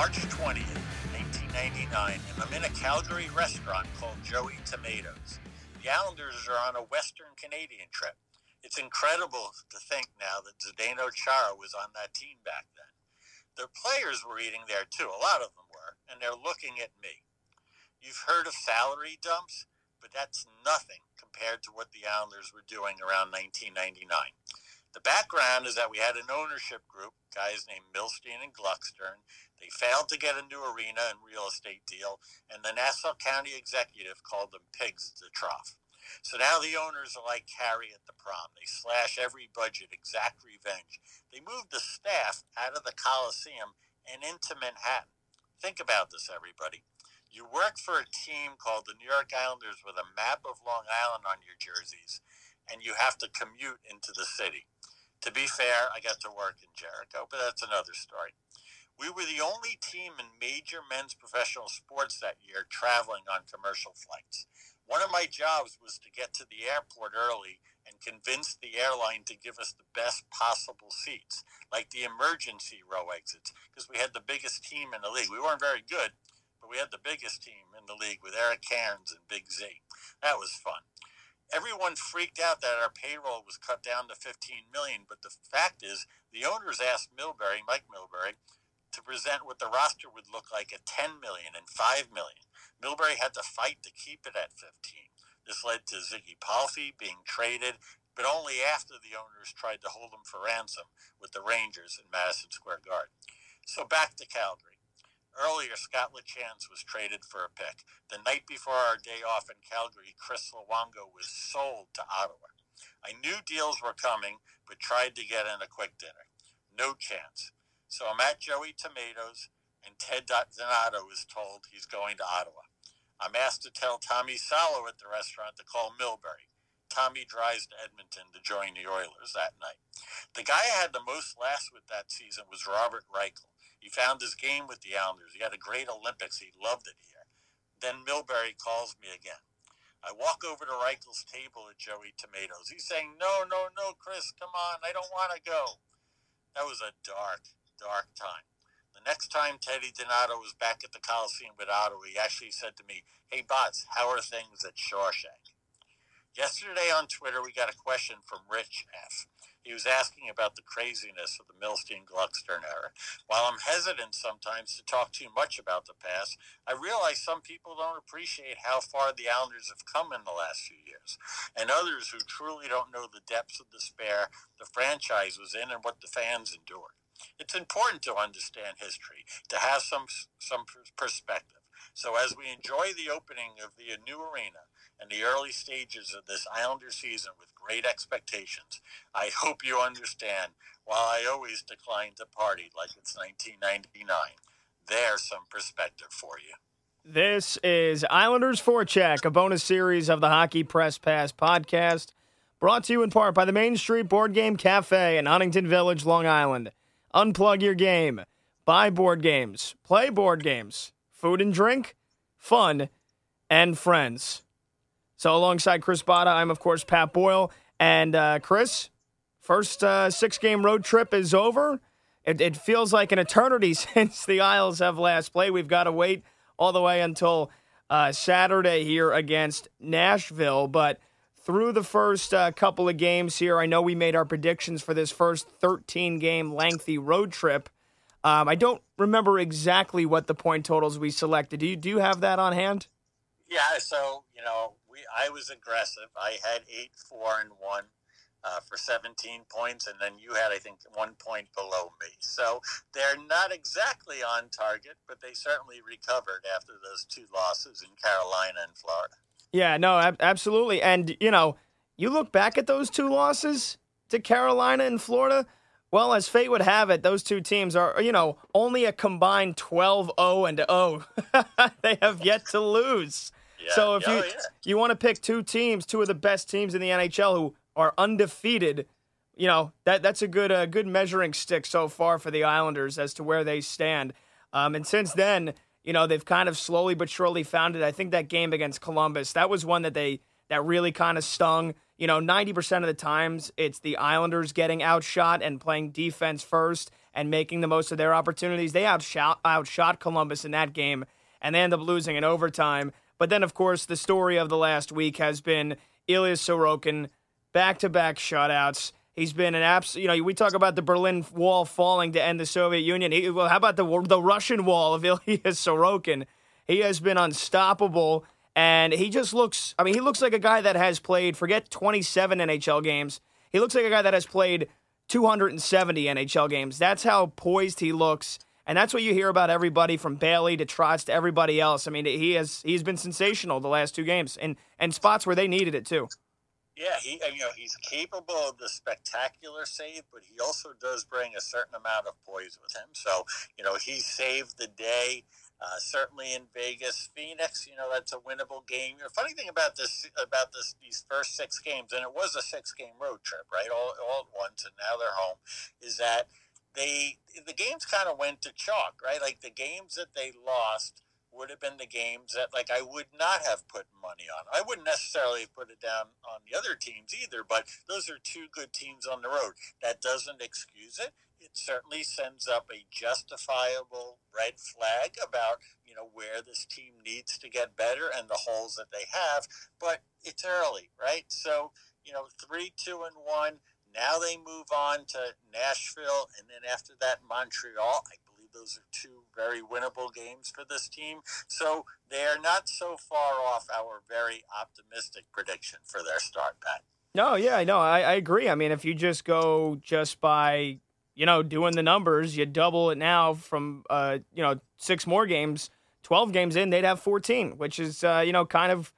March 20th, 1999, and I'm in a Calgary restaurant called Joey Tomatoes. The Islanders are on a Western Canadian trip. It's incredible to think now that Zdeno Chara was on that team back then. Their players were eating there too, a lot of them were, and they're looking at me. You've heard of salary dumps, but that's nothing compared to what the Islanders were doing around 1999. The background is that we had an ownership group, guys named Milstein and Gluckstern. They failed to get a new arena and real estate deal, and the Nassau County executive called them pigs at the trough. So now the owners are like Carrie at the prom. They slash every budget, exact revenge. They moved the staff out of the Coliseum and into Manhattan. Think about this, everybody. You work for a team called the New York Islanders with a map of Long Island on your jerseys, and you have to commute into the city. To be fair, I got to work in Jericho, but that's another story. We were the only team in major men's professional sports that year traveling on commercial flights. One of my jobs was to get to the airport early and convince the airline to give us the best possible seats, like the emergency row exits, because we had the biggest team in the league. We weren't very good, but we had the biggest team in the league with Eric Cairns and Big Z. That was fun. Everyone freaked out that our payroll was cut down to 15 million, but the fact is, the owners asked Milbury, Mike Milbury, to present what the roster would look like at 10 million and 5 million. Milbury had to fight to keep it at 15. This led to Ziggy Palffy being traded, but only after the owners tried to hold him for ransom with the Rangers in Madison Square Garden. So back to Calgary. Earlier, Scott Lachance was traded for a pick. The night before our day off in Calgary, Chris Luongo was sold to Ottawa. I knew deals were coming, but tried to get in a quick dinner. No chance. So I'm at Joey Tomatoes, and Ted Donato is told he's going to Ottawa. I'm asked to tell Tommy Salo at the restaurant to call Milbury. Tommy drives to Edmonton to join the Oilers that night. The guy I had the most laughs with that season was Robert Reichel. He found his game with the Islanders. He had a great Olympics. He loved it here. Then Milbury calls me again. I walk over to Reichel's table at Joey Tomatoes. He's saying, No, no, no, Chris, come on. I don't want to go. That was a dark, dark time. The next time Teddy Donato was back at the Coliseum with Otto, he actually said to me, Hey, Bots, how are things at Shawshank? Yesterday on Twitter, we got a question from Rich F. He was asking about the craziness of the Milstein Gluckstern era. While I'm hesitant sometimes to talk too much about the past, I realize some people don't appreciate how far the Islanders have come in the last few years, and others who truly don't know the depths of despair the franchise was in and what the fans endured. It's important to understand history, to have some some perspective. So as we enjoy the opening of the new arena and the early stages of this Islander season with great expectations, I hope you understand while I always decline to party like it's 1999. There's some perspective for you. This is Islanders Forecheck, a bonus series of the Hockey Press Pass podcast, brought to you in part by the Main Street Board Game Cafe in Huntington Village, Long Island. Unplug your game. Buy board games. Play board games. Food and drink, fun, and friends. So, alongside Chris Botta, I'm, of course, Pat Boyle. And uh, Chris, first uh, six game road trip is over. It, it, feels like an eternity since the Isles have last played. We've got to wait all the way until uh, Saturday here against Nashville. But through the first uh, couple of games here. I know we made our predictions for this first 13 game lengthy road trip. Um, I don't remember exactly what the point totals we selected. Do you do you have that on hand? Yeah, so you know, we I was aggressive. I had eight, four, and one uh, for 17 points, and then you had I think one point below me. So they're not exactly on target, but they certainly recovered after those two losses in Carolina and Florida. Yeah, no, ab- absolutely. And, you know, you look back at those two losses to Carolina and Florida. Well, as fate would have it, those two teams are, you know, only a combined 12 0 and 0. they have yet to lose. Yeah. So if oh, you yeah. you want to pick two teams, two of the best teams in the NHL who are undefeated, you know, that that's a good uh, good measuring stick so far for the Islanders as to where they stand. Um, and since then, you know, they've kind of slowly but surely found it. I think that game against Columbus, that was one that they that really kind of stung. you know, 90% of the times it's the Islanders getting outshot and playing defense first and making the most of their opportunities. They outshot, outshot Columbus in that game and they end up losing in overtime. But then, of course, the story of the last week has been Ilya Sorokin, back to back shutouts. He's been an absolute, you know, we talk about the Berlin Wall falling to end the Soviet Union. He, well, how about the, the Russian Wall of Ilya Sorokin? He has been unstoppable. And he just looks, I mean, he looks like a guy that has played, forget 27 NHL games. He looks like a guy that has played 270 NHL games. That's how poised he looks. And that's what you hear about everybody from Bailey to Trotz to everybody else. I mean, he has he's been sensational the last two games and and spots where they needed it too. Yeah, he you know he's capable of the spectacular save, but he also does bring a certain amount of poise with him. So you know he saved the day. Uh, certainly in Vegas, Phoenix, you know that's a winnable game. The funny thing about this, about this, these first six games, and it was a six-game road trip, right, all, all at once, and now they're home. Is that they the games kind of went to chalk, right? Like the games that they lost would have been the games that like I would not have put money on. I wouldn't necessarily put it down on the other teams either, but those are two good teams on the road. That doesn't excuse it. It certainly sends up a justifiable red flag about, you know, where this team needs to get better and the holes that they have, but it's early, right? So, you know, 3 2 and 1 now they move on to Nashville, and then after that, Montreal. I believe those are two very winnable games for this team. So they are not so far off our very optimistic prediction for their start, Pat. No, yeah, no, I, I agree. I mean, if you just go just by you know doing the numbers, you double it now from uh, you know six more games, twelve games in, they'd have fourteen, which is uh, you know kind of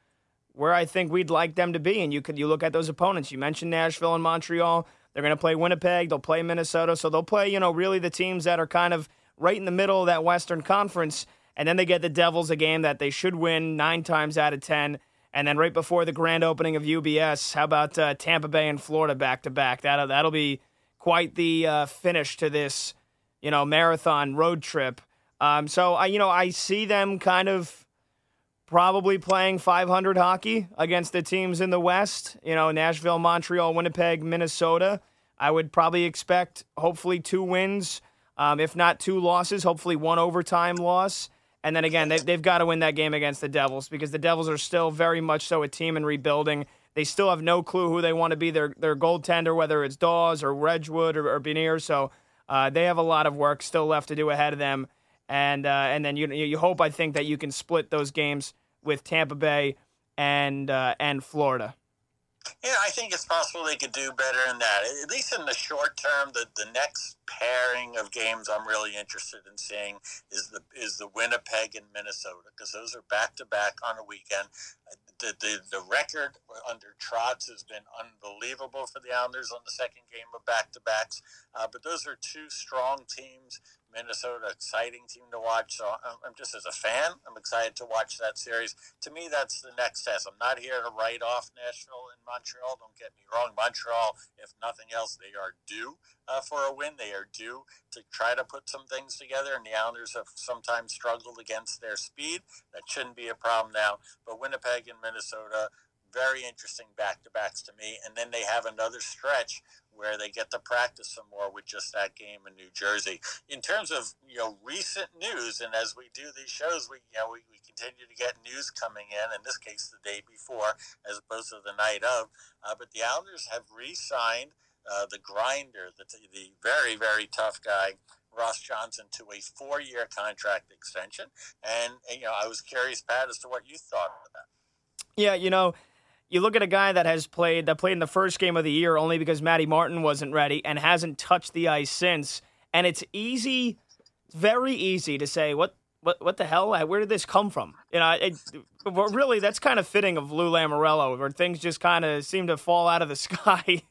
where I think we'd like them to be. And you could you look at those opponents. You mentioned Nashville and Montreal. They're going to play Winnipeg. They'll play Minnesota. So they'll play, you know, really the teams that are kind of right in the middle of that Western Conference. And then they get the Devils a game that they should win nine times out of ten. And then right before the grand opening of UBS, how about uh, Tampa Bay and Florida back to back? That'll that'll be quite the uh, finish to this, you know, marathon road trip. Um, so I, you know, I see them kind of probably playing 500 hockey against the teams in the West. You know, Nashville, Montreal, Winnipeg, Minnesota. I would probably expect hopefully two wins, um, if not two losses, hopefully one overtime loss. And then again, they, they've got to win that game against the Devils because the Devils are still very much so a team in rebuilding. They still have no clue who they want to be their their goaltender, whether it's Daws or Wedgewood or, or Bernier. So uh, they have a lot of work still left to do ahead of them. And uh, and then you you hope I think that you can split those games with Tampa Bay and uh, and Florida. Yeah, I think it's possible they could do better in that. At least in the short term, the, the next pairing of games I'm really interested in seeing is the is the Winnipeg and Minnesota because those are back to back on a weekend. The, the, the record under Trotz has been unbelievable for the Islanders on the second game of back to backs, uh, but those are two strong teams Minnesota, exciting team to watch. So I'm just as a fan, I'm excited to watch that series. To me, that's the next test. I'm not here to write off Nashville and Montreal. Don't get me wrong. Montreal, if nothing else, they are due uh, for a win. They are due to try to put some things together. And the Islanders have sometimes struggled against their speed. That shouldn't be a problem now. But Winnipeg and Minnesota, very interesting back to backs to me. And then they have another stretch where they get to practice some more with just that game in New Jersey. In terms of you know recent news, and as we do these shows, we you know we, we continue to get news coming in. In this case, the day before, as opposed to the night of. Uh, but the Islanders have re-signed uh, the grinder, the the very very tough guy. Ross Johnston to a four-year contract extension, and, and you know I was curious, Pat, as to what you thought of that. Yeah, you know, you look at a guy that has played that played in the first game of the year only because Matty Martin wasn't ready and hasn't touched the ice since. And it's easy, very easy to say what what what the hell? Where did this come from? You know, it, really that's kind of fitting of Lou Lamoriello, where things just kind of seem to fall out of the sky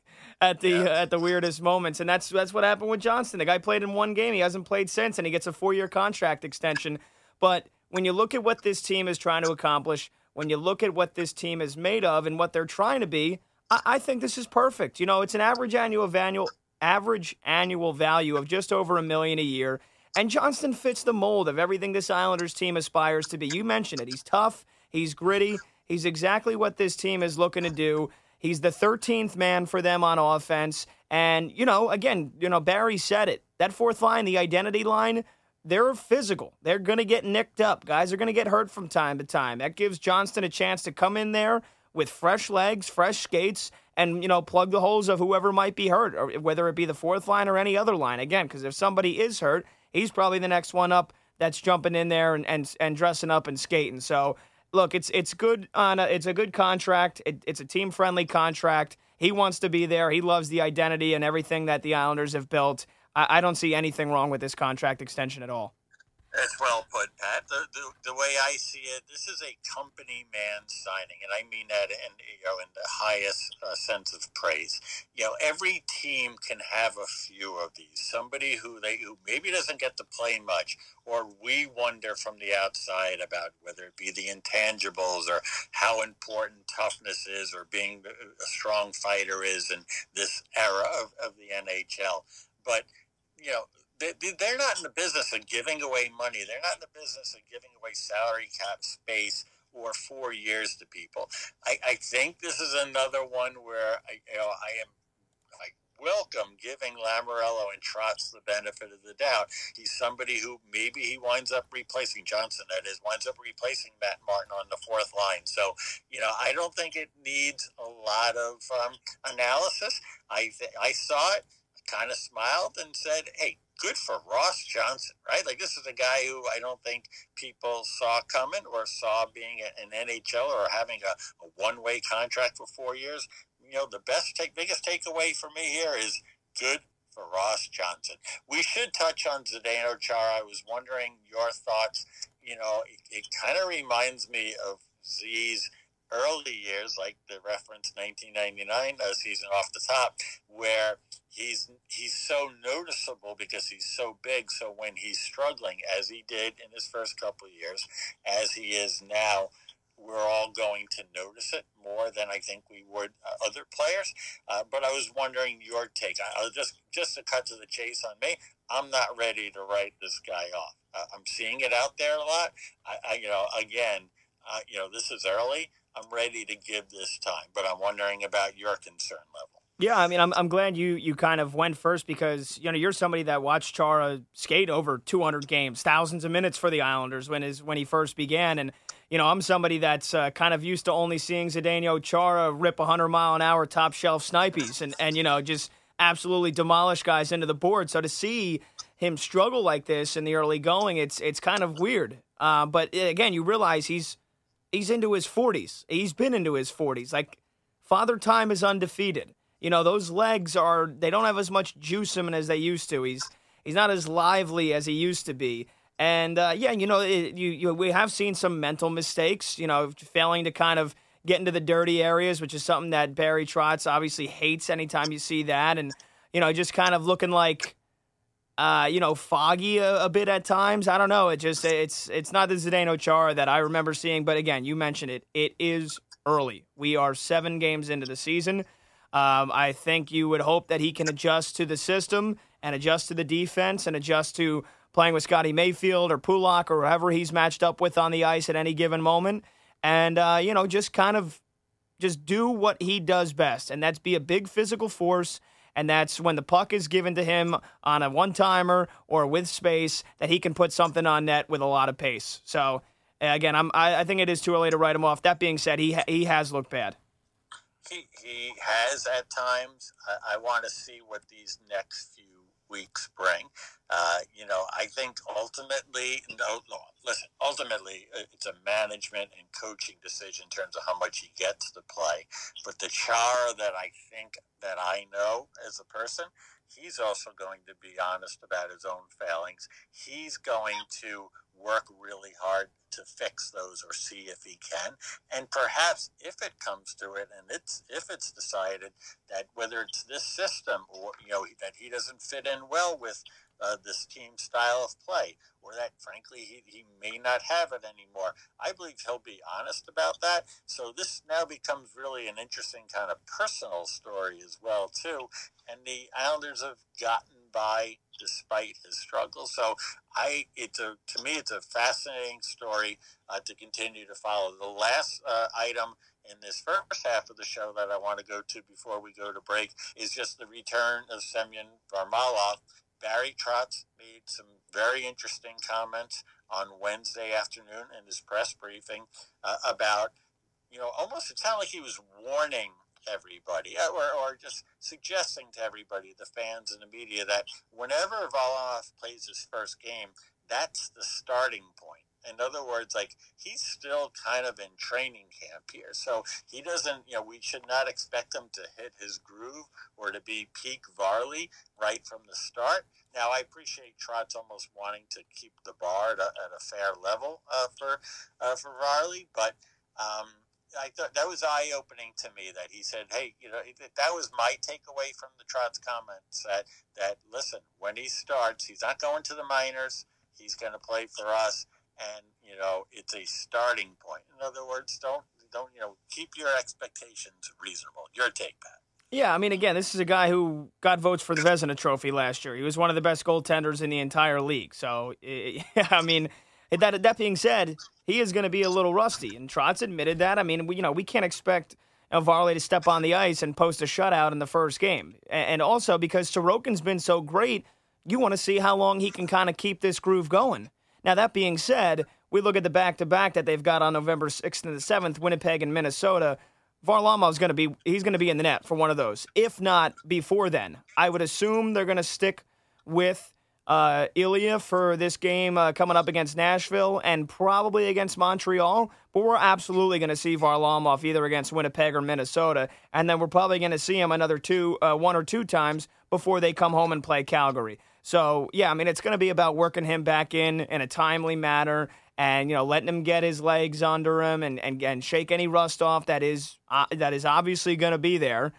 at the yeah. uh, at the weirdest moments, and that's that's what happened with Johnston. The guy played in one game, he hasn't played since, and he gets a four year contract extension. But when you look at what this team is trying to accomplish when you look at what this team is made of and what they're trying to be, I, I think this is perfect. You know, it's an average annual annual average annual value of just over a million a year. And Johnston fits the mold of everything this Islanders team aspires to be. You mentioned it. He's tough, he's gritty, he's exactly what this team is looking to do. He's the 13th man for them on offense. And, you know, again, you know, Barry said it. That fourth line, the identity line, they're physical. They're going to get nicked up. Guys are going to get hurt from time to time. That gives Johnston a chance to come in there with fresh legs, fresh skates, and, you know, plug the holes of whoever might be hurt, or whether it be the fourth line or any other line. Again, because if somebody is hurt, he's probably the next one up that's jumping in there and, and, and dressing up and skating. So, look, it's it's good on a, it's a good contract. It, it's a team friendly contract. He wants to be there. He loves the identity and everything that the Islanders have built. I, I don't see anything wrong with this contract extension at all. That's well put, Pat. The, the, the, way I see it, this is a company man signing, and I mean that in you know in the highest uh, sense of praise. You know, every team can have a few of these. Somebody who they who maybe doesn't get to play much, or we wonder from the outside about whether it be the intangibles or how important toughness is, or being a strong fighter is in this era of, of the NHL. But you know they, they're not in the business of giving away money. They're not in the business of giving away salary cap space or four years to people. I, I think this is another one where I, you know, I am I welcome giving Lamoriello and Trotz the benefit of the doubt. He's somebody who maybe he winds up replacing Johnston. That is, winds up replacing Matt Martin on the fourth line. So, you know, I don't think it needs a lot of um, analysis. I th- I saw it, kind of smiled and said, "Hey, good for Ross Johnston, right? Like this is a guy who I don't think people saw coming or saw being an NHL or having a, a one-way contract for four years. You know, the best take, biggest takeaway for me here is good for Ross Johnston. We should touch on Zdeno Chara. I was wondering your thoughts. You know, it, it kind of reminds me of Z's early years, like the reference 1999 uh, season off the top, where he's he's so noticeable because he's so big. So when he's struggling, as he did in his first couple of years, as he is now, we're all going to notice it more than I think we would uh, other players. Uh, but I was wondering your take. I, just just to cut to the chase on me. I'm not ready to write this guy off. Uh, I'm seeing it out there a lot. I, I you know, again, uh, you know, this is early. I'm ready to give this time, but I'm wondering about your concern level. Yeah, I mean, I'm I'm glad you you kind of went first because you know you're somebody that watched Chara skate over 200 games, thousands of minutes for the Islanders when his when he first began, and you know I'm somebody that's uh, kind of used to only seeing Zdeno Chara rip 100 mile an hour top shelf snipies and and you know just absolutely demolish guys into the board. So to see him struggle like this in the early going, it's it's kind of weird. Uh, but eh, again, you realize he's he's into his 40s. He's been into his 40s. Like Father Time is undefeated. You know, those legs are they don't have as much juice in him as they used to. He's he's not as lively as he used to be. And uh, yeah, you know, it, you, you, we have seen some mental mistakes. You know, failing to kind of get into the dirty areas, which is something that Barry Trotz obviously hates. Anytime you see that, and you know, just kind of looking like uh, you know, foggy a, a, bit at times. I don't know. It just it's it's not the Zdeno Chara that I remember seeing. But again, you mentioned it. It is early. We are seven games into the season. Um, I think you would hope that he can adjust to the system and adjust to the defense and adjust to playing with Scotty Mayfield or Pulock or whoever he's matched up with on the ice at any given moment. And, uh, you know, just kind of just do what he does best. And that's be a big physical force and that's when the puck is given to him on a one timer or with space that he can put something on net with a lot of pace. So again, I'm I, I think it is too early to write him off. That being said, he he has looked bad. He he has at times. I, I want to see what these next few weeks bring. Uh, you know, I think ultimately, no, no, listen, ultimately, uh, it's a management and coaching decision in terms of how much he gets to play. But the Char that I think that I know as a person, he's also going to be honest about his own failings. He's going to work really hard to fix those or see if he can. And perhaps if it comes to it and it's if it's decided that whether it's this system or you know that he doesn't fit in well with uh, this team style of play, or that frankly he, he may not have it anymore. I believe he'll be honest about that. So this now becomes really an interesting kind of personal story as well too. And the Islanders have gotten by despite his struggles. So I, it's a to me, it's a fascinating story uh, to continue to follow. The last uh, item in this first half of the show that I want to go to before we go to break is just the return of Semyon Varlamov. Barry Trotz made some very interesting comments on Wednesday afternoon in his press briefing uh, about, you know, almost it sounded like he was warning everybody uh, or, or just suggesting to everybody, the fans and the media, that whenever Varlamov plays his first game, that's the starting point in other words, like he's still kind of in training camp here. So he doesn't, you know, we should not expect him to hit his groove or to be peak Varley right from the start. Now, I appreciate Trotz almost wanting to keep the bar at a, at a fair level uh, for uh, for Varley, but um, I thought that was eye opening to me that he said, "Hey, you know, that was my takeaway from the Trotz comments that that listen, when he starts, he's not going to the minors. He's going to play for us." and you know it's a starting point. In other words, don't don't you know keep your expectations reasonable. Your take, Pat. Yeah, I mean, again, this is a guy who got votes for the Vezina Trophy last year. He was one of the best goaltenders in the entire league. So, I mean, that that being said, he is going to be a little rusty, and Trotz admitted that. I mean, we, you know, we can't expect Varley to step on the ice and post a shutout in the first game, and also because Sorokin's been so great, you want to see how long he can kind of keep this groove going. Now, that being said, we look at the back to back that they've got on November 6th and the 7th, Winnipeg and Minnesota. Varlamov's going to be he's going to be in the net for one of those. If not before then, I would assume they're going to stick with uh, Ilya for this game uh, coming up against Nashville and probably against Montreal. But we're absolutely going to see Varlamov either against Winnipeg or Minnesota, and then we're probably going to see him another two, uh, one or two times before they come home and play Calgary. So yeah, I mean it's going to be about working him back in in a timely manner and you know letting him get his legs under him and and, and shake any rust off that is uh, that is obviously going to be there.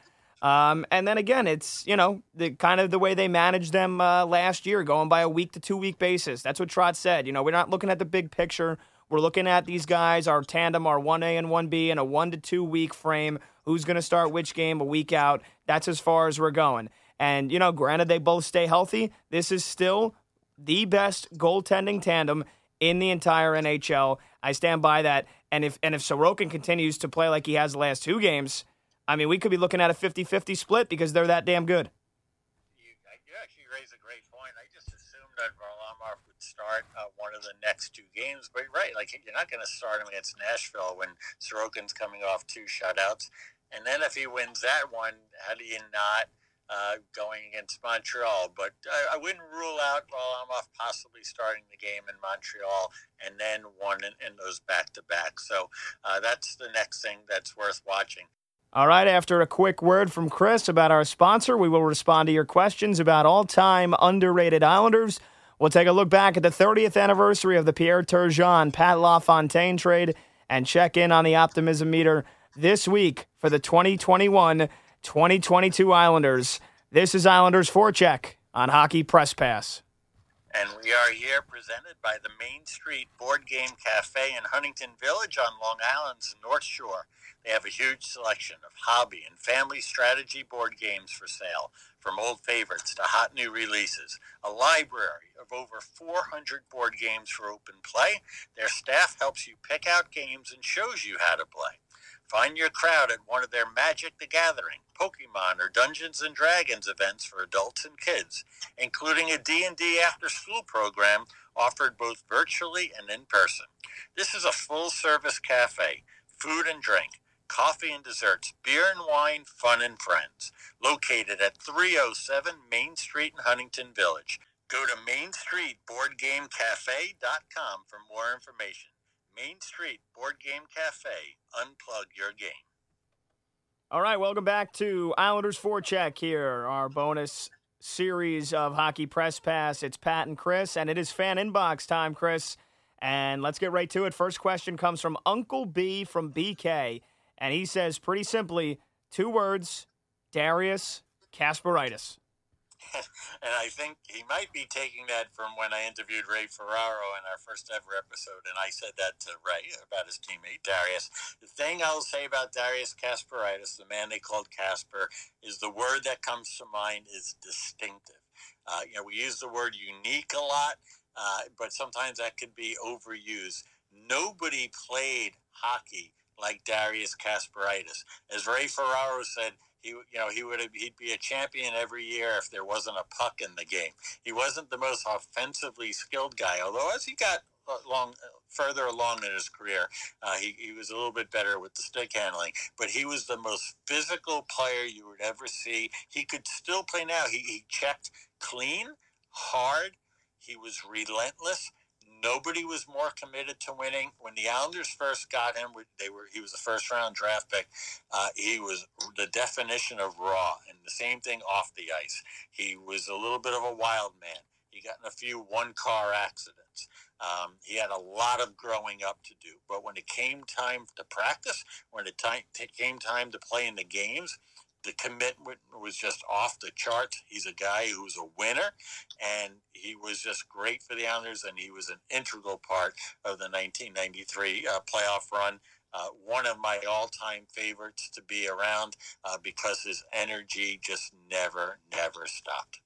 Um, and then again, it's you know the kind of the way they managed them uh, last year, going by a week to two week basis. That's what Trotz said. You know, we're not looking at the big picture. We're looking at these guys, our tandem, our one A and one B, in a one to two week frame. Who's going to start which game a week out? That's as far as we're going. And, you know, granted, they both stay healthy. This is still the best goaltending tandem in the entire NHL. I stand by that. And if and if Sorokin continues to play like he has the last two games, I mean, we could be looking at a 50-50 split because they're that damn good. You, you actually raise a great point. I just assumed that Varlamov would start uh, one of the next two games, but right, like you're not going to start him against Nashville when Sorokin's coming off two shutouts, and then if he wins that one, how do you not? uh, going against Montreal. But I, I wouldn't rule out Varlamov possibly starting the game in Montreal and then one in, in those back to back. So uh, that's the next thing that's worth watching. All right, after a quick word from Chris about our sponsor, we will respond to your questions about all time underrated Islanders. We'll take a look back at the 30th anniversary of the Pierre Turgeon Pat LaFontaine trade and check in on the optimism meter this week for the 2021 2022 Islanders. This is Islanders Forecheck on Hockey Press Pass. And we are here presented by the Main Street Board Game Cafe in Huntington Village on Long Island's North Shore. They have a huge selection of hobby and family strategy board games for sale, from old favorites to hot new releases. A library of over 400 board games for open play. Their staff helps you pick out games and shows you how to play. Find your crowd at one of their Magic the Gathering, Pokemon, or Dungeons and Dragons events for adults and kids, including a D&D after-school program offered both virtually and in person. This is a full-service cafe, food and drink, coffee and desserts, beer and wine, fun and friends. Located at 307 Main Street in Huntington Village. Go to mainstreetboardgamecafe.com for more information. Main Street Board Game Cafe. Unplug your game. All right, welcome back to Islanders Forecheck here, our bonus series of Hockey Press Pass. It's Pat and Chris, and it is fan inbox time, Chris. And let's get right to it. First question comes from Uncle B from BK, and he says pretty simply two words Darius Kasparaitis. and I think he might be taking that from when I interviewed Ray Ferraro in our first ever episode, and I said that to Ray about his teammate Darius. The thing I'll say about Darius Kasparaitis, the man they called Casper, is the word that comes to mind is distinctive. Uh, you know, we use the word unique a lot, uh, but sometimes that could be overused. Nobody played hockey like Darius Kasparaitis. As Ray Ferraro said, he you know he would he'd be a champion every year if there wasn't a puck in the game. He wasn't the most offensively skilled guy, although as he got long further along in his career, uh, he, he was a little bit better with the stick handling. But he was the most physical player you would ever see. He could still play now. He, he checked clean, hard. He was relentless Nobody was more committed to winning. When the Islanders first got him, they were he was a first round draft pick. Uh, he was the definition of raw, and the same thing off the ice. He was a little bit of a wild man. He got in a few one car accidents. Um, he had a lot of growing up to do. But when it came time to practice, when it came time to play in the games, the commitment was just off the charts. He's a guy who's a winner, and he was just great for the Islanders, and he was an integral part of the 1993 uh, playoff run. Uh, one of my all-time favorites to be around uh, because his energy just never, never stopped.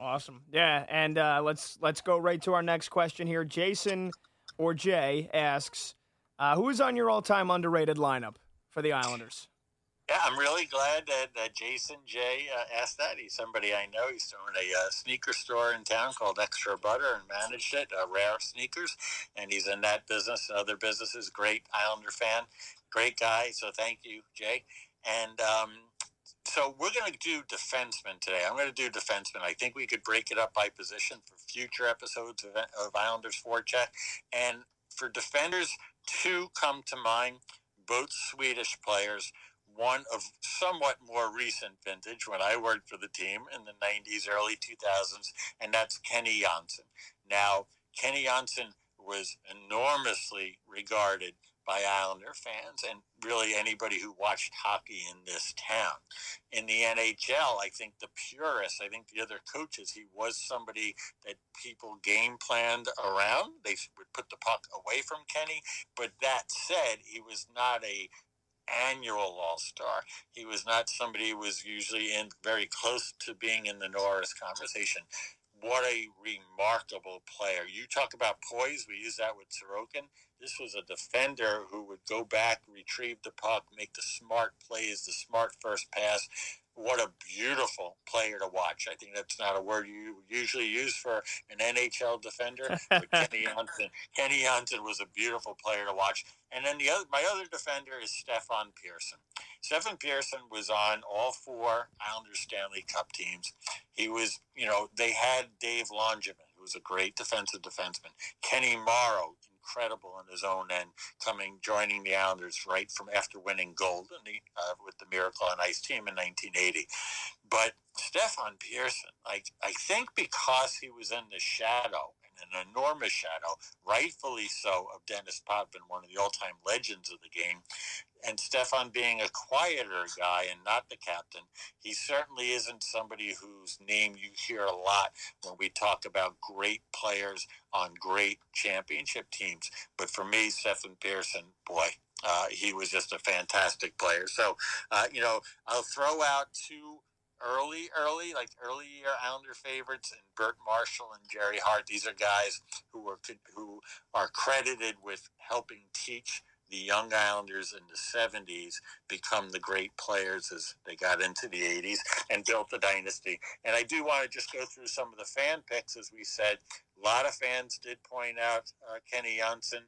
Awesome, yeah, and uh, let's let's go right to our next question here. Jason or Jay asks, uh, "Who is on your all-time underrated lineup for the Islanders?" Yeah, I'm really glad that, that Jason Jay uh, asked that. He's somebody I know. He's doing a uh, sneaker store in town called Extra Butter and managed it, uh, Rare Sneakers, and he's in that business and other businesses. Great Islander fan, great guy. So thank you, Jay. And um, so we're going to do defenseman today. I'm going to do defenseman. I think we could break it up by position for future episodes of, of Islanders Forecheck. And for defenders, two come to mind, both Swedish players one of somewhat more recent vintage when I worked for the team in the 90s, early 2000s, and that's Kenny Jonsson. Now, Kenny Jonsson was enormously regarded by Islander fans and really anybody who watched hockey in this town. In the NHL, I think the purists, I think the other coaches, he was somebody that people game planned around. They would put the puck away from Kenny. But that said, he was not a annual All Star. He was not somebody who was usually in very close to being in the Norris conversation. What a remarkable player. You talk about poise, we use that with Sorokin. This was a defender who would go back, retrieve the puck, make the smart plays, the smart first pass, what a beautiful player to watch. I think that's not a word you usually use for an NHL defender. But Kenny Jonsson, Kenny Jonsson was a beautiful player to watch. And then the other, my other defender is Stefan Persson. Stefan Persson was on all four Islanders Stanley Cup teams. He was, you know, they had Dave Langevin, who was a great defensive defenseman. Kenny Morrow, incredible in his own end, coming joining the Islanders right from after winning gold the, uh, with the Miracle on Ice team in 1980. But Stefan Persson, I, I think because he was in the shadow an enormous shadow, rightfully so, of Dennis Potvin, one of the all-time legends of the game. And Stefan being a quieter guy and not the captain, he certainly isn't somebody whose name you hear a lot when we talk about great players on great championship teams. But for me, Stefan Persson, boy, uh, he was just a fantastic player. So, uh, you know, I'll throw out two early, early, like early year Islander favorites, and Bert Marshall and Gerry Hart. These are guys who were who are credited with helping teach the young Islanders in the 70s become the great players as they got into the 80s and built the dynasty. And I do want to just go through some of the fan picks, as we said. A lot of fans did point out uh, Kenny Jonsson,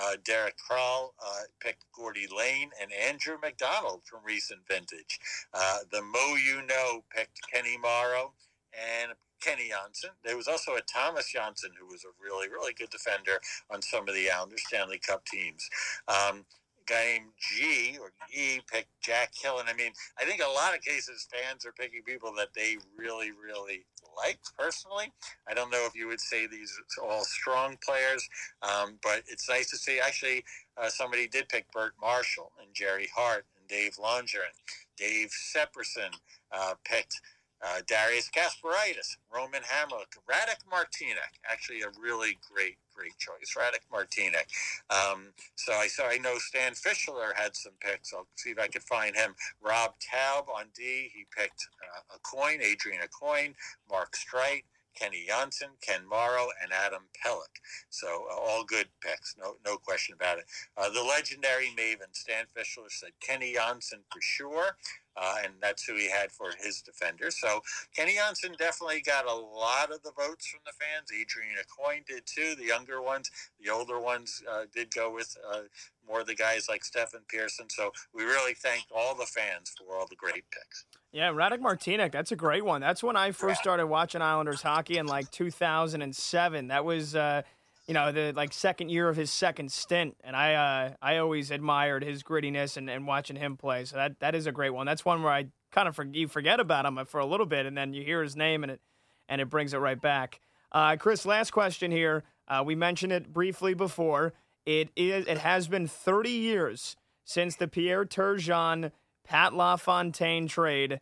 uh, Derek Kral uh, picked Gordy Lane, and Andrew MacDonald from recent vintage. Uh, the Mo You Know picked Kenny Morrow and Kenny Jonsson. There was also a Tomas Jonsson who was a really, really good defender on some of the Islanders Stanley Cup teams. Um, guy named G or E picked Jack Hill. And I mean, I think a lot of cases fans are picking people that they really, really like personally. I don't know if you would say these are all strong players, um, but it's nice to see actually uh, somebody did pick Bert Marshall and Gerry Hart and Dave Longer and Dave Sepperson uh, picked uh, Darius Kasparaitis, Roman Hamrlik, Radek Martinek, actually a really great, great choice. Radek Martinek. Um, so I saw, I know Stan Fischler had some picks. I'll see if I can find him. Rob Taub on D, he picked uh, coin. Adrian Aucoin, Mark Streit, Kenny Jonsson, Ken Morrow, and Adam Pelech. So uh, all good picks, no no question about it. Uh, the legendary Maven Stan Fischler said Kenny Jonsson for sure. Uh, and that's who he had for his defender. So Kenny Jonsson definitely got a lot of the votes from the fans. Adrian Aucoin did too. The younger ones, the older ones uh, did go with uh, more of the guys like Stefan Persson. So we really thank all the fans for all the great picks. Yeah, Radek Martinek, that's a great one. That's when I first started watching Islanders hockey in like 2007. That was, uh, you know, the like second year of his second stint, and I uh, I always admired his grittiness and, and watching him play. So that that is a great one. That's one where I kind of for, you forget about him for a little bit, and then you hear his name and it and it brings it right back. Uh, Chris, last question here. Uh, we mentioned it briefly before. It is. It has been 30 years since the Pierre Turgeon Pat LaFontaine trade.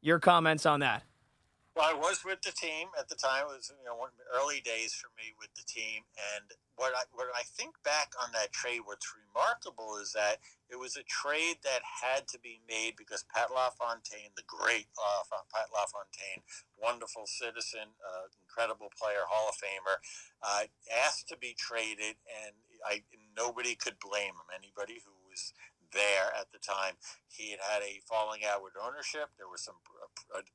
Your comments on that? Well, I was with the team at the time. It was you know early days for me with the team, and what I what I think back on that trade, what's remarkable is that it was a trade that had to be made because Pat LaFontaine, the great uh, Pat LaFontaine, wonderful citizen, uh, incredible player, Hall of Famer, uh, asked to be traded, and I nobody could blame him. Anybody who was there at the time. He had had a falling out with ownership. There was some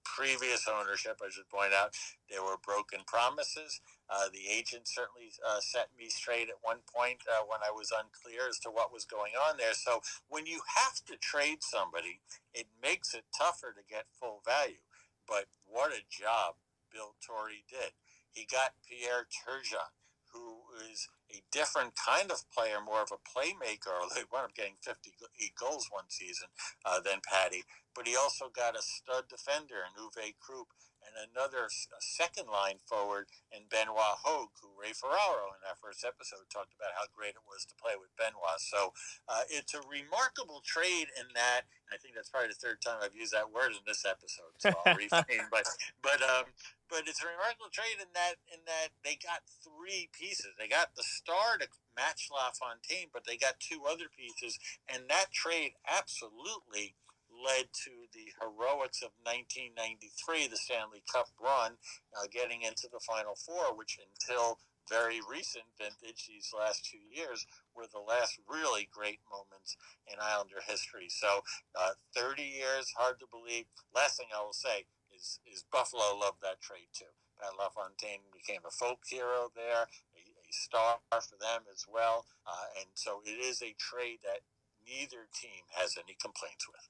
previous ownership, I should point out. There were broken promises. Uh, the agent certainly uh, set me straight at one point uh, when I was unclear as to what was going on there. So when you have to trade somebody, it makes it tougher to get full value. But what a job Bill Torrey did. He got Pierre Turgeon, who is a different kind of player, more of a playmaker. They wound up getting 58 goals one season uh, than Patty. But he also got a stud defender in Uwe Krupp and another second line forward in Benoit Hogue, who Ray Ferraro in that first episode talked about how great it was to play with Benoit. So uh, it's a remarkable trade in that. I think that's probably the third time I've used that word in this episode, so I'll refrain. but but um, but it's a remarkable trade in that in that they got three pieces. They got the star to match LaFontaine, but they got two other pieces, and that trade absolutely led to the heroics of 1993, the Stanley Cup run, uh, getting into the Final Four, which until very recent vintage, these last two years, were the last really great moments in Islander history. So, uh, 30 years, hard to believe. Last thing I will say is, is Buffalo loved that trade too. Pat LaFontaine became a folk hero there, a, a star for them as well. Uh, and so it is a trade that neither team has any complaints with.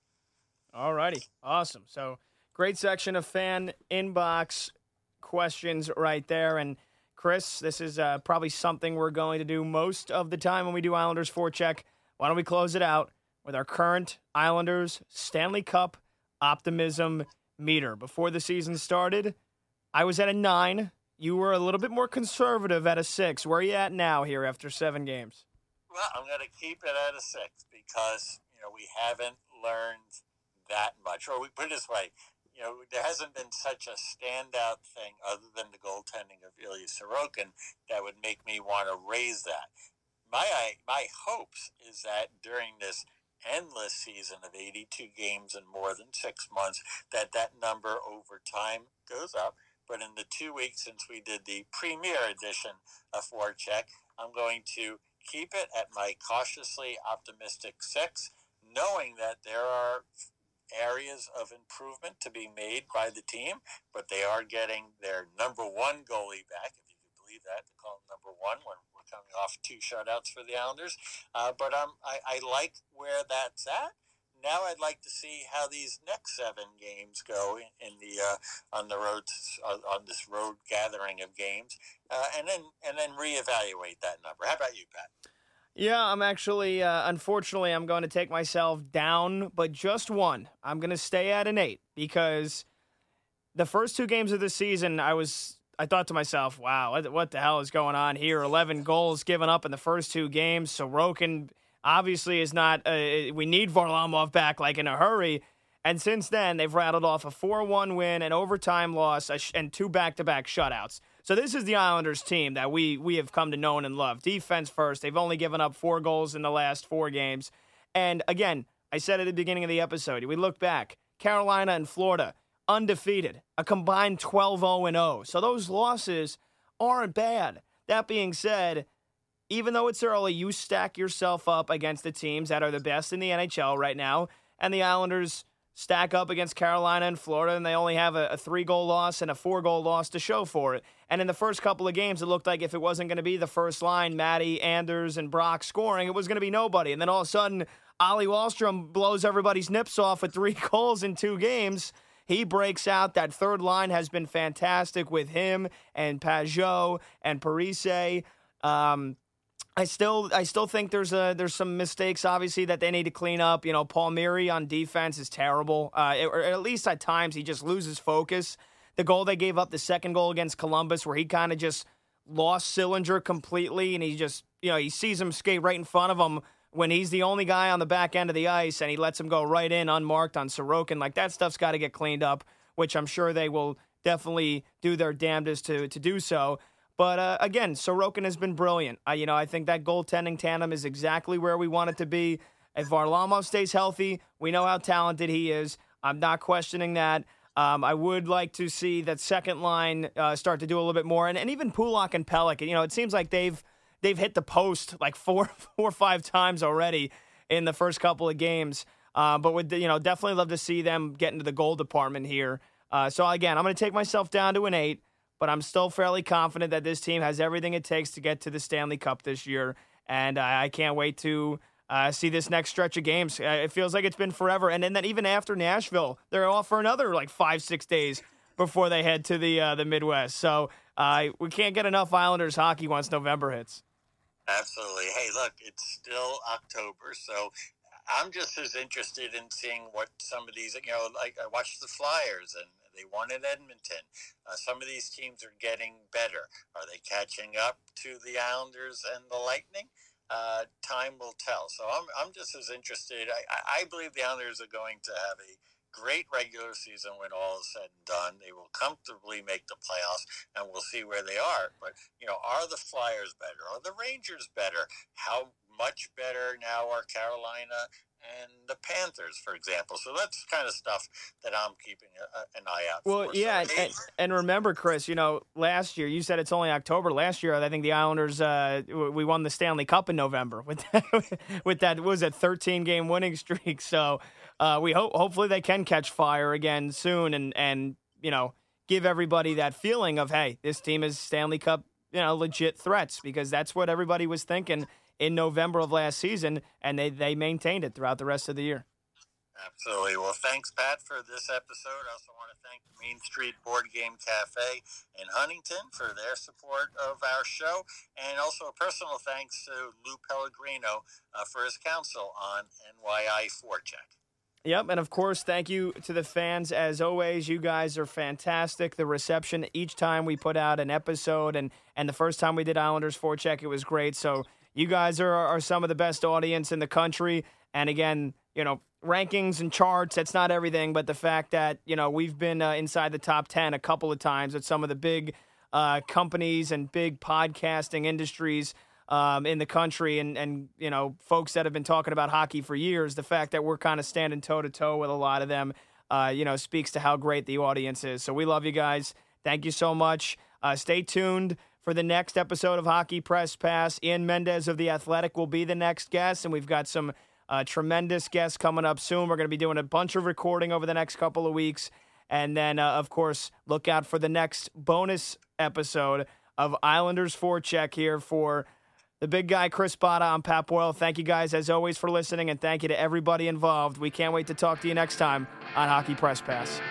All righty. Awesome. So great section of fan inbox questions right there. And Chris, this is uh, probably something we're going to do most of the time when we do Islanders forecheck. Why don't we close it out with our current Islanders Stanley Cup optimism meter? Before the season started, I was at a nine. You were a little bit more conservative at a six. Where are you at now here after seven games? Well, I'm going to keep it at a six because, you know, we haven't learned that much. Or we put it this way, you know, there hasn't been such a standout thing other than the goaltending of Ilya Sorokin that would make me want to raise that. My my hopes is that during this endless season of 82 games in more than six months, that that number over time goes up. But in the two weeks since we did the premiere edition of Forecheck, I'm going to keep it at my cautiously optimistic six, knowing that there are areas of improvement to be made by the team, but they are getting their number one goalie back, if you could believe that, to call him number one when we're coming off two shutouts for the Islanders. Uh, but um, I, I like where that's at now I'd like to see how these next seven games go in, in the uh, on the road on this road gathering of games, uh, and then and then reevaluate that number. How about you, Pat? Yeah, I'm actually, uh, unfortunately, I'm going to take myself down, but just one. I'm going to stay at an eight because the first two games of the season, I was, I thought to myself, wow, what the hell is going on here? 11 goals given up in the first two games. Sorokin obviously is not, uh, we need Varlamov back like in a hurry. And since then, they've rattled off a 4 1 win, an overtime loss, and two back to back shutouts. So this is the Islanders team that we we have come to know and love. Defense first. They've only given up four goals in the last four games. And again, I said at the beginning of the episode, we look back, Carolina and Florida, undefeated, a combined 12 0 0. So those losses aren't bad. That being said, even though it's early, you stack yourself up against the teams that are the best in the NHL right now. And the Islanders stack up against Carolina and Florida, and they only have a, a three goal loss and a four goal loss to show for it. And in the first couple of games, it looked like if it wasn't going to be the first line, Matty, Anders, and Brock scoring, it was going to be nobody. And then all of a sudden, Ollie Wahlstrom blows everybody's nips off with three goals in two games. He breaks out. That third line has been fantastic with him and Pageau and Parise. Um, I still, I still think there's a there's some mistakes obviously that they need to clean up. You know, Palmieri on defense is terrible, uh, or at least at times he just loses focus. The goal they gave up, the second goal against Columbus, where he kind of just lost Sillinger completely, and he just, you know, he sees him skate right in front of him when he's the only guy on the back end of the ice, and he lets him go right in unmarked on Sorokin. Like that stuff's got to get cleaned up, which I'm sure they will definitely do their damnedest to to do so. But uh, again, Sorokin has been brilliant. I, you know, I think that goaltending tandem is exactly where we want it to be. If Varlamov stays healthy, we know how talented he is. I'm not questioning that. Um, I would like to see that second line uh, start to do a little bit more, and, and even Pulock and Pelech. You know, it seems like they've they've hit the post like four four or five times already in the first couple of games. Uh, but would you know definitely love to see them get into the goal department here. Uh, so again, I'm going to take myself down to an eight but I'm still fairly confident that this team has everything it takes to get to the Stanley Cup this year. And I can't wait to uh, see this next stretch of games. Uh, it feels like it's been forever. And then even after Nashville, they're off for another like five, six days before they head to the uh, the Midwest. So uh, we can't get enough Islanders hockey once November hits. Absolutely. Hey, look, it's still October, so I'm just as interested in seeing what some of these, you know, like I watched the Flyers and they won in Edmonton. Uh, some of these teams are getting better. Are they catching up to the Islanders and the Lightning? Uh, time will tell. So I'm, I'm just as interested. I, I believe the Islanders are going to have a great regular season when all is said and done. They will comfortably make the playoffs, and we'll see where they are. But you know, are the Flyers better? Are the Rangers better? How much better now are Carolina and the Panthers, for example. So that's kind of stuff that I'm keeping a, an eye out well, for. Well, yeah, so, and, and, remember, Chris, you know, last year you said it's only October. Last year, I think the Islanders uh, we won the Stanley Cup in November with that, with that was a 13 game winning streak. So uh, we hope hopefully they can catch fire again soon and and you know give everybody that feeling of hey, this team is Stanley Cup you know legit threats because that's what everybody was thinking in November of last season, and they, they maintained it throughout the rest of the year. Absolutely. Well, thanks, Pat, for this episode. I also want to thank the Main Street Board Game Cafe in Huntington for their support of our show, and also a personal thanks to Lou Pellegrino uh, for his counsel on NYI Forecheck. Yep, and of course, thank you to the fans as always. You guys are fantastic. The reception each time we put out an episode, and and the first time we did Islanders Forecheck, it was great. So you guys are, are some of the best audience in the country. And again, you know, rankings and charts, that's not everything, but the fact that, you know, we've been uh, inside the top 10 a couple of times at some of the big uh, companies and big podcasting industries um, in the country and, and, you know, folks that have been talking about hockey for years, the fact that we're kind of standing toe to toe with a lot of them, uh, you know, speaks to how great the audience is. So we love you guys. Thank you so much. Uh, stay tuned for the next episode of Hockey Press Pass. Ian Mendes of The Athletic will be the next guest, and we've got some uh, tremendous guests coming up soon. We're going to be doing a bunch of recording over the next couple of weeks. And then, uh, of course, look out for the next bonus episode of Islanders Forecheck here for the big guy, Chris Botta. I'm Pat Boyle. Thank you guys, as always, for listening, and thank you to everybody involved. We can't wait to talk to you next time on Hockey Press Pass.